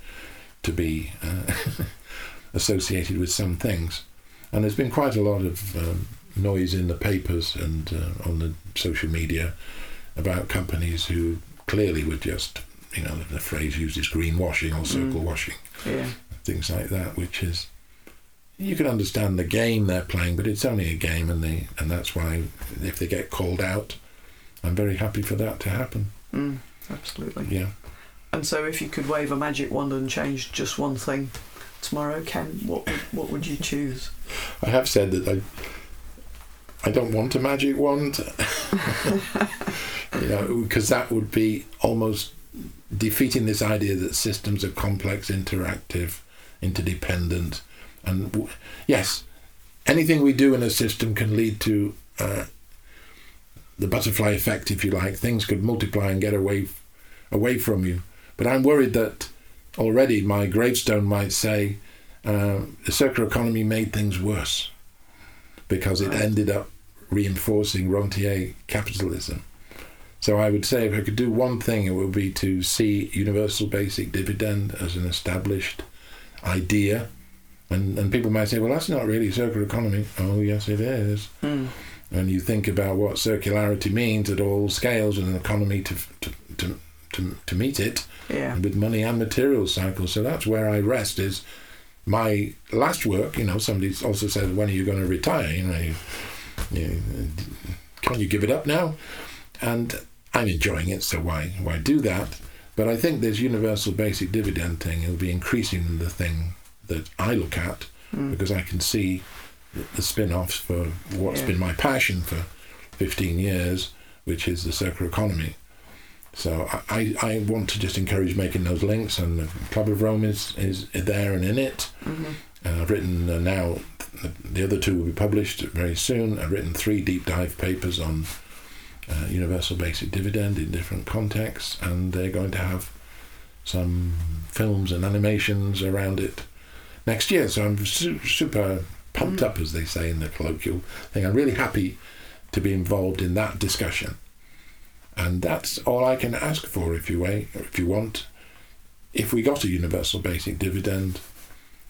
to be uh, associated with some things. And there's been quite a lot of um, noise in the papers and uh, on the social media about companies who clearly were just, you know, the phrase used is greenwashing or circle Mm. washing, Yeah. things like that, which is you can understand the game they're playing, but it's only a game, and they and that's why if they get called out, I'm very happy for that to happen. Mm. Absolutely. Yeah. And so, if you could wave a magic wand and change just one thing tomorrow, Ken, what would, what would you choose? I have said that I I don't want a magic wand, you know, because that would be almost defeating this idea that systems are complex, interactive, interdependent, and w- yes, anything we do in a system can lead to uh, the butterfly effect, if you like. Things could multiply and get away away from you. But I'm worried that already my gravestone might say uh, the circular economy made things worse because it ended up reinforcing rentier capitalism. So I would say if I could do one thing, it would be to see universal basic dividend as an established idea. And, and people might say, well, that's not really circular economy. Oh, yes, it is. Mm. And you think about what circularity means at all scales in an economy to, to, to, to, to meet it Yeah. with money and materials cycles. So that's where I rest. Is my last work. You know, somebody also said, "When are you going to retire?" You know, you, you, can't you give it up now? And I'm enjoying it, so why why do that? But I think this universal basic dividend thing will be increasing the thing that I look at Mm. because I can see the, the spin-offs for what's Yeah. been my passion for 15 years, which is the circular economy. So I, I, want to just encourage making those links, and the Club of Rome is, is there and in it. hmm And I've written uh, now, the other two will be published very soon. I've written three deep dive papers on uh, universal basic dividend in different contexts, and they're going to have some films and animations around it next year. So I'm su- super pumped Mm. up, as they say in the colloquial thing. I'm really happy to be involved in that discussion, and that's all I can ask for. If you wait, if you want, if we got a universal basic dividend,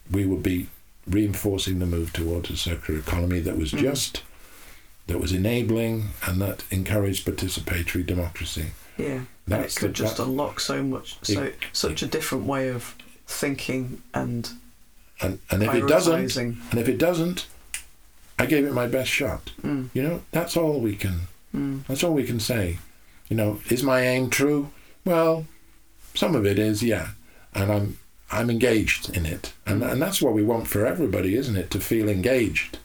we would be reinforcing the move towards a circular economy that was Mhm. just, that was enabling, and that encouraged participatory democracy. Yeah. And it could the, just unlock so much, so It- such a different way of thinking and and, and if it doesn't, and if it doesn't, I gave it my best shot. Mm. You know, that's all we can. Mm. That's all we can say. You know, is my aim true? Well, some of it is, yeah, and I'm I'm engaged in it, and Mm. and that's what we want for everybody, isn't it? To feel engaged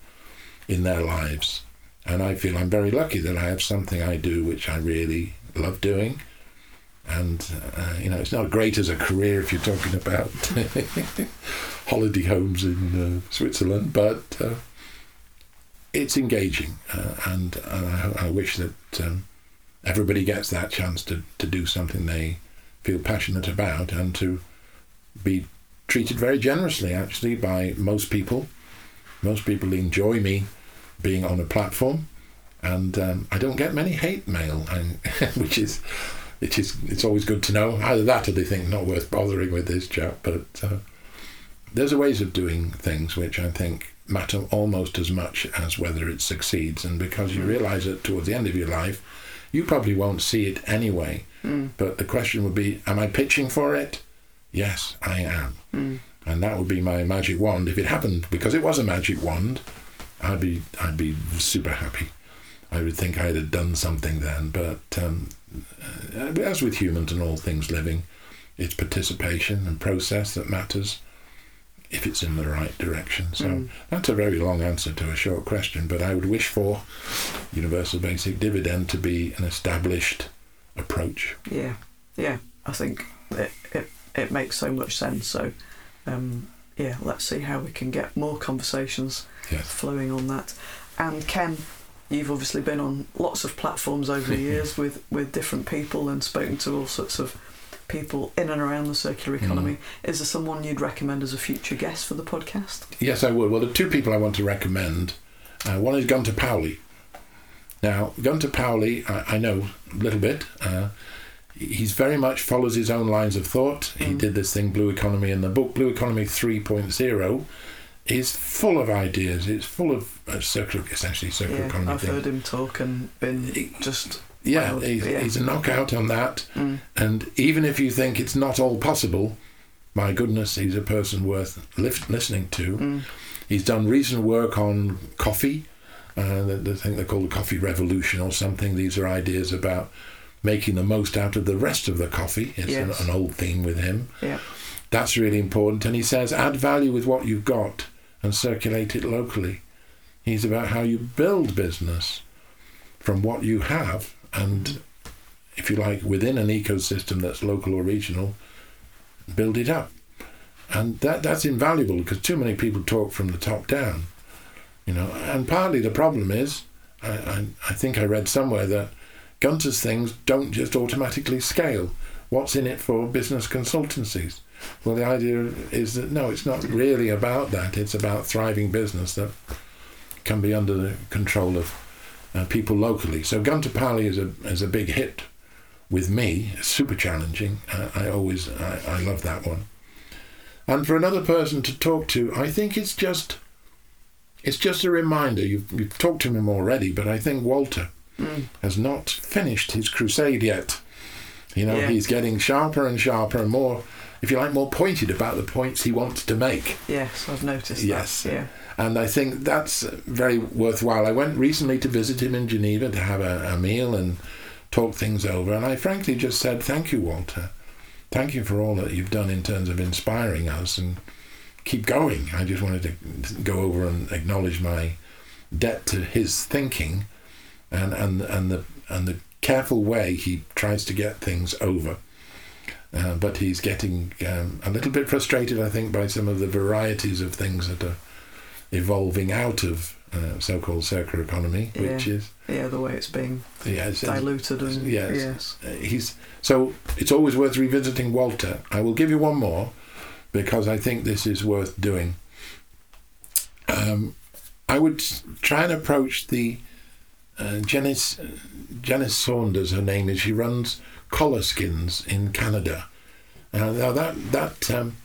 in their lives, and I feel I'm very lucky that I have something I do which I really love doing, and uh, you know, it's not great as a career if you're talking about holiday homes in uh, Switzerland, but. Uh, it's engaging, uh, and, and I, I wish that um, everybody gets that chance to, to do something they feel passionate about and to be treated very generously, actually, by most people. Most people enjoy me being on a platform, and um, I don't get many hate mail, which is which is it's always good to know. Either that, or they think not worth bothering with this chap. But uh, there's ways of doing things which I think matter almost as much as whether it succeeds. And because you Mm. realise it towards the end of your life, you probably won't see it anyway. Mm. But the question would be, am I pitching for it? Yes, I am. Mm. And that would be my magic wand. If it happened, because it was a magic wand, I'd be I'd be super happy. I would think I'd have done something then. But um, as with humans and all things living, it's participation and process that matters if it's in the right direction. So Mm. that's a very long answer to a short question, but I would wish for universal basic dividend to be an established approach. Yeah, yeah. I think it it, it makes so much sense. So, um, yeah, let's see how we can get more conversations Yes. flowing on that. And Ken, you've obviously been on lots of platforms over the years with with different people and spoken to all sorts of people in and around the circular economy. Is there someone you'd recommend as a future guest for the podcast? Yes, I would. Well, the two people I want to recommend uh, one is Gunter Pauli. Now, Gunter Pauli, I, I know a little bit. Uh, he's very much follows his own lines of thought. He Mm. did this thing, Blue Economy, in the book Blue Economy 3.0 is full of ideas. It's full of uh, circular, essentially circular Yeah, economy I've heard him talk and been He- just Yeah, Wow, he's, yeah. he's a knockout on that. mm, And even if you think it's not all possible, my goodness, he's a person worth lif- listening to. mm, He's done recent work on coffee. Uh, the, the thing they call the coffee revolution or something. These are ideas about making the most out of the rest of the coffee. It's Yes. an, an old theme with him. yeah, That's really important. And he says, add value with what you've got and circulate it locally. He's about how you build business from what you have and, if you like, within an ecosystem that's local or regional, build it up. And that that's invaluable because too many people talk from the top down, you know. And partly the problem is, I, I, I think I read somewhere that Gunter's things don't just automatically scale. What's in it for business consultancies? Well, the idea is that no, it's not really about that. It's about thriving business that can be under the control of uh, people locally. So Gunter Pauli is a is a big hit with me. It's super challenging. Uh, I always I, I love that one. And for another person to talk to, I think it's just it's just a reminder. You've you've talked to him already, but I think Walter mm, has not finished his crusade yet. You know, Yeah. he's getting sharper and sharper and more, if you like, more pointed about the points he wants to make. yes, I've noticed. Yes. that. yeah, And I think that's very worthwhile. I went recently to visit him in Geneva to have a, a meal and talk things over. And I frankly just said, Thank you, Walter. Thank you for all that you've done in terms of inspiring us and keep going. I just wanted to go over and acknowledge my debt to his thinking and, and, and, the, and the careful way he tries to get things over. Uh, but he's getting um, a little bit frustrated, I think, by some of the varieties of things that are evolving out of uh, so-called circular economy, which Yeah. is yeah, the way it's being yeah, it's, it's- diluted and yes. yes, uh, he's so it's always worth revisiting Walter. I will give you one more because I think this is worth doing. Um, I would try and approach the uh, Janice Janice Saunders. Her name is. She runs collar skins in Canada. Uh, now that that um,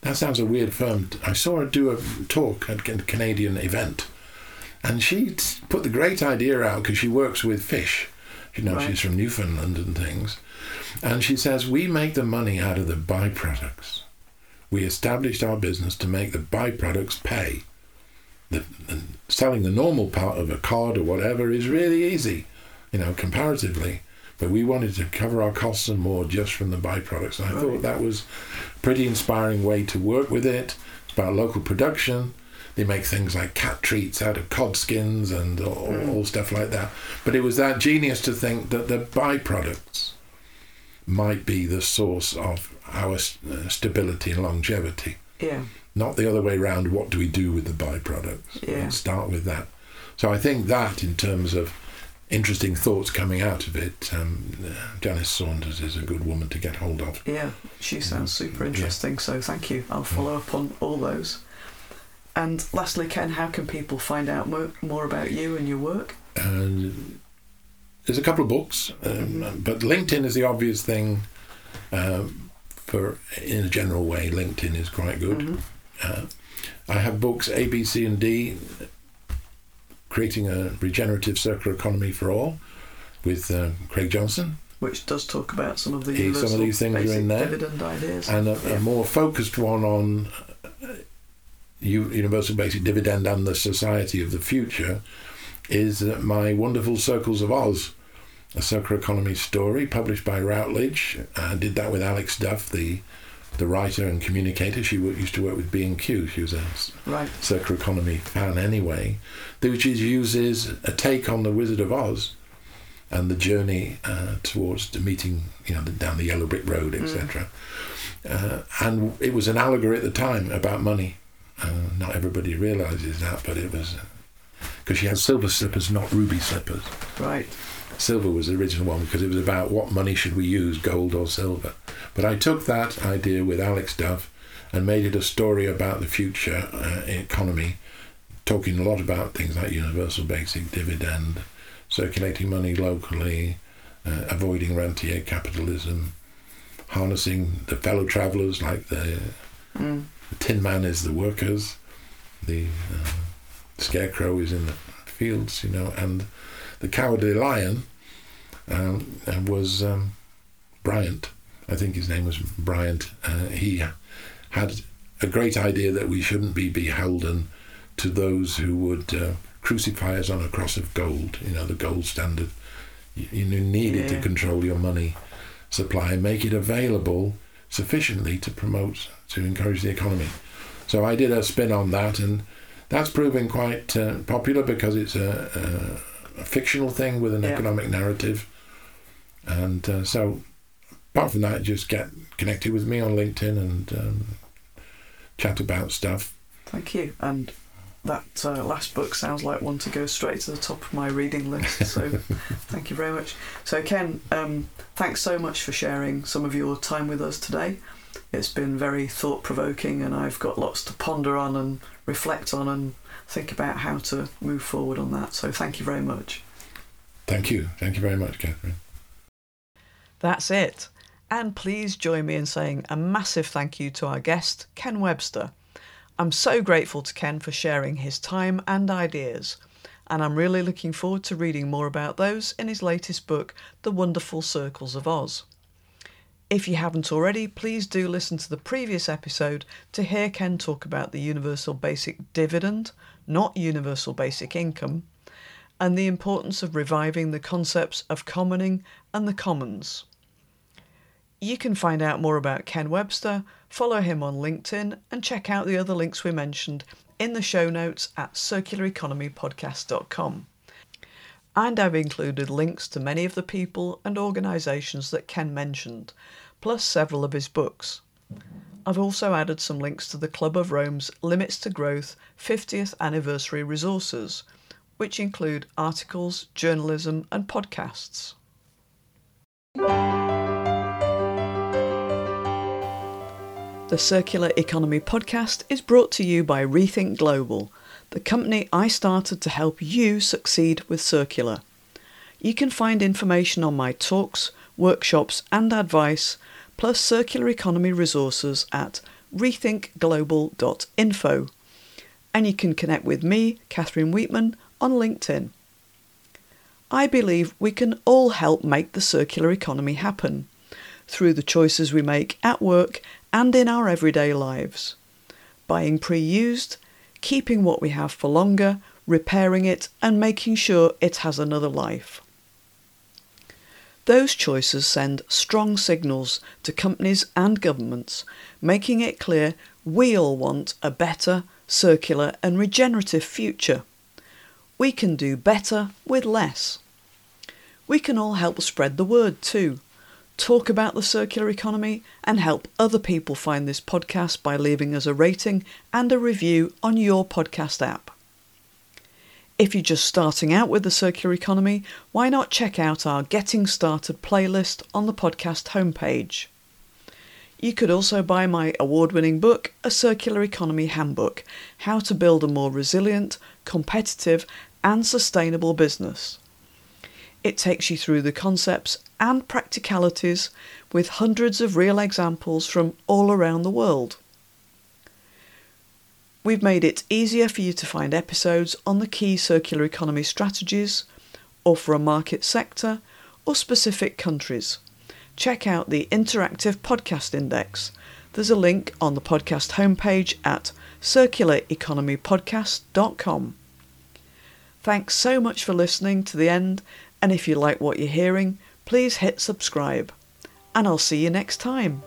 that sounds a weird firm. I saw her do a talk at a Canadian event, and she put the great idea out because she works with fish. You know, Right. she's from Newfoundland and things. And she says, We make the money out of the byproducts. We established our business to make the byproducts pay. The, the, selling the normal part of a cod or whatever is really easy, you know, comparatively. But we wanted to cover our costs and more just from the byproducts. And I Right. thought that was a pretty inspiring way to work with it. It's about local production. They make things like cat treats out of cod skins and all, Mm. all stuff like that. But it was that genius to think that the byproducts might be the source of our uh, stability and longevity, yeah, not the other way around. What do we do with the byproducts? Yeah. And start with that. So I think that, in terms of interesting thoughts coming out of it, um, Janice Saunders is a good woman to get hold of. yeah. She sounds super Yeah. interesting. So thank you. I'll follow up on all those. And lastly, Ken, how can people find out more, more about you and your work? And there's a couple of books, um, Mhm. but LinkedIn is the obvious thing. Um, for in a general way, LinkedIn is quite good. Mhm. Uh, I have books A, B, C, and D, creating a regenerative circular economy for all, with uh, Craig Johnson, Which does talk about some of the some of these things are in there. dividend ideas. and a, Yeah. a more focused one on uh, universal basic dividend and the society of the future is uh, my wonderful Circles of Oz, a circular economy story published by Routledge. I did that with Alex Duff, the the writer and communicator. She used to work with B and Q. She was a right. circular economy fan anyway, which is, uses a take on the Wizard of Oz and the journey uh, towards the meeting, you know, down the yellow brick road, etc. Mm. Uh, and it was an allegory at the time about money. Uh, not everybody realizes that, but it was because she had silver slippers, not ruby slippers. Right. Silver was the original one because it was about what money should we use, gold or silver. But I took that idea with Alex Duff and made it a story about the future uh, economy, talking a lot about things like universal basic dividend, circulating money locally, uh, avoiding rentier capitalism, harnessing the fellow travellers like the, mm. the, Tin Man is the workers, the uh, Scarecrow is in the fields, you know, and the Cowardly Lion um, was um, Bryant. I think his name was Bryant. Uh, he had a great idea that we shouldn't be beholden to those who would uh, crucify us on a cross of gold, you know, the gold standard. You, you need it to control your money supply and make it available sufficiently to promote, to encourage the economy. So I did a spin on that, and that's proving quite uh, popular because it's a, a, a, fictional thing with an yeah. economic narrative. And uh, so, apart from that, just get connected with me on LinkedIn and um, chat about stuff. Thank you. And that uh, last book sounds like one to go straight to the top of my reading list. So, thank you very much. So, Ken, um, thanks so much for sharing some of your time with us today. It's been very thought provoking, and I've got lots to ponder on and reflect on and think about how to move forward on that. So, thank you very much. Thank you. Thank you very much, Catherine. That's it. And please join me in saying a massive thank you to our guest, Ken Webster. I'm so grateful to Ken for sharing his time and ideas, and I'm really looking forward to reading more about those in his latest book, The Wonderful Circles of Oz. If you haven't already, please do listen to the previous episode to hear Ken talk about the universal basic dividend, not universal basic income, and the importance of reviving the concepts of commoning and the commons. You can find out more about Ken Webster, follow him on LinkedIn, and check out the other links we mentioned in the show notes at circulareconomypodcast.com. And I've included links to many of the people and organisations that Ken mentioned, plus several of his books. I've also added some links to the Club of Rome's Limits to Growth 50th Anniversary resources, which include articles, journalism, and podcasts. The Circular Economy podcast is brought to you by Rethink Global, the company I started to help you succeed with circular. You can find information on my talks, workshops, and advice, plus circular economy resources at rethinkglobal.info. And you can connect with me, Catherine Weetman, on LinkedIn. I believe we can all help make the circular economy happen through the choices we make at work and in our everyday lives. Buying pre used, keeping what we have for longer, repairing it, and making sure it has another life. Those choices send strong signals to companies and governments, making it clear we all want a better, circular, and regenerative future. We can do better with less. We can all help spread the word too talk about the circular economy, and help other people find this podcast by leaving us a rating and a review on your podcast app. If you're just starting out with the circular economy, why not check out our Getting Started playlist on the podcast homepage? You could also buy my award winning book, A Circular Economy Handbook How to Build a More Resilient, Competitive, and Sustainable Business. It takes you through the concepts and practicalities with hundreds of real examples from all around the world. We've made it easier for you to find episodes on the key circular economy strategies, or for a market sector, or specific countries. Check out the Interactive Podcast Index. There's a link on the podcast homepage at circulareconomypodcast.com. Thanks so much for listening to the end And if you like what you're hearing, please hit subscribe. And I'll see you next time.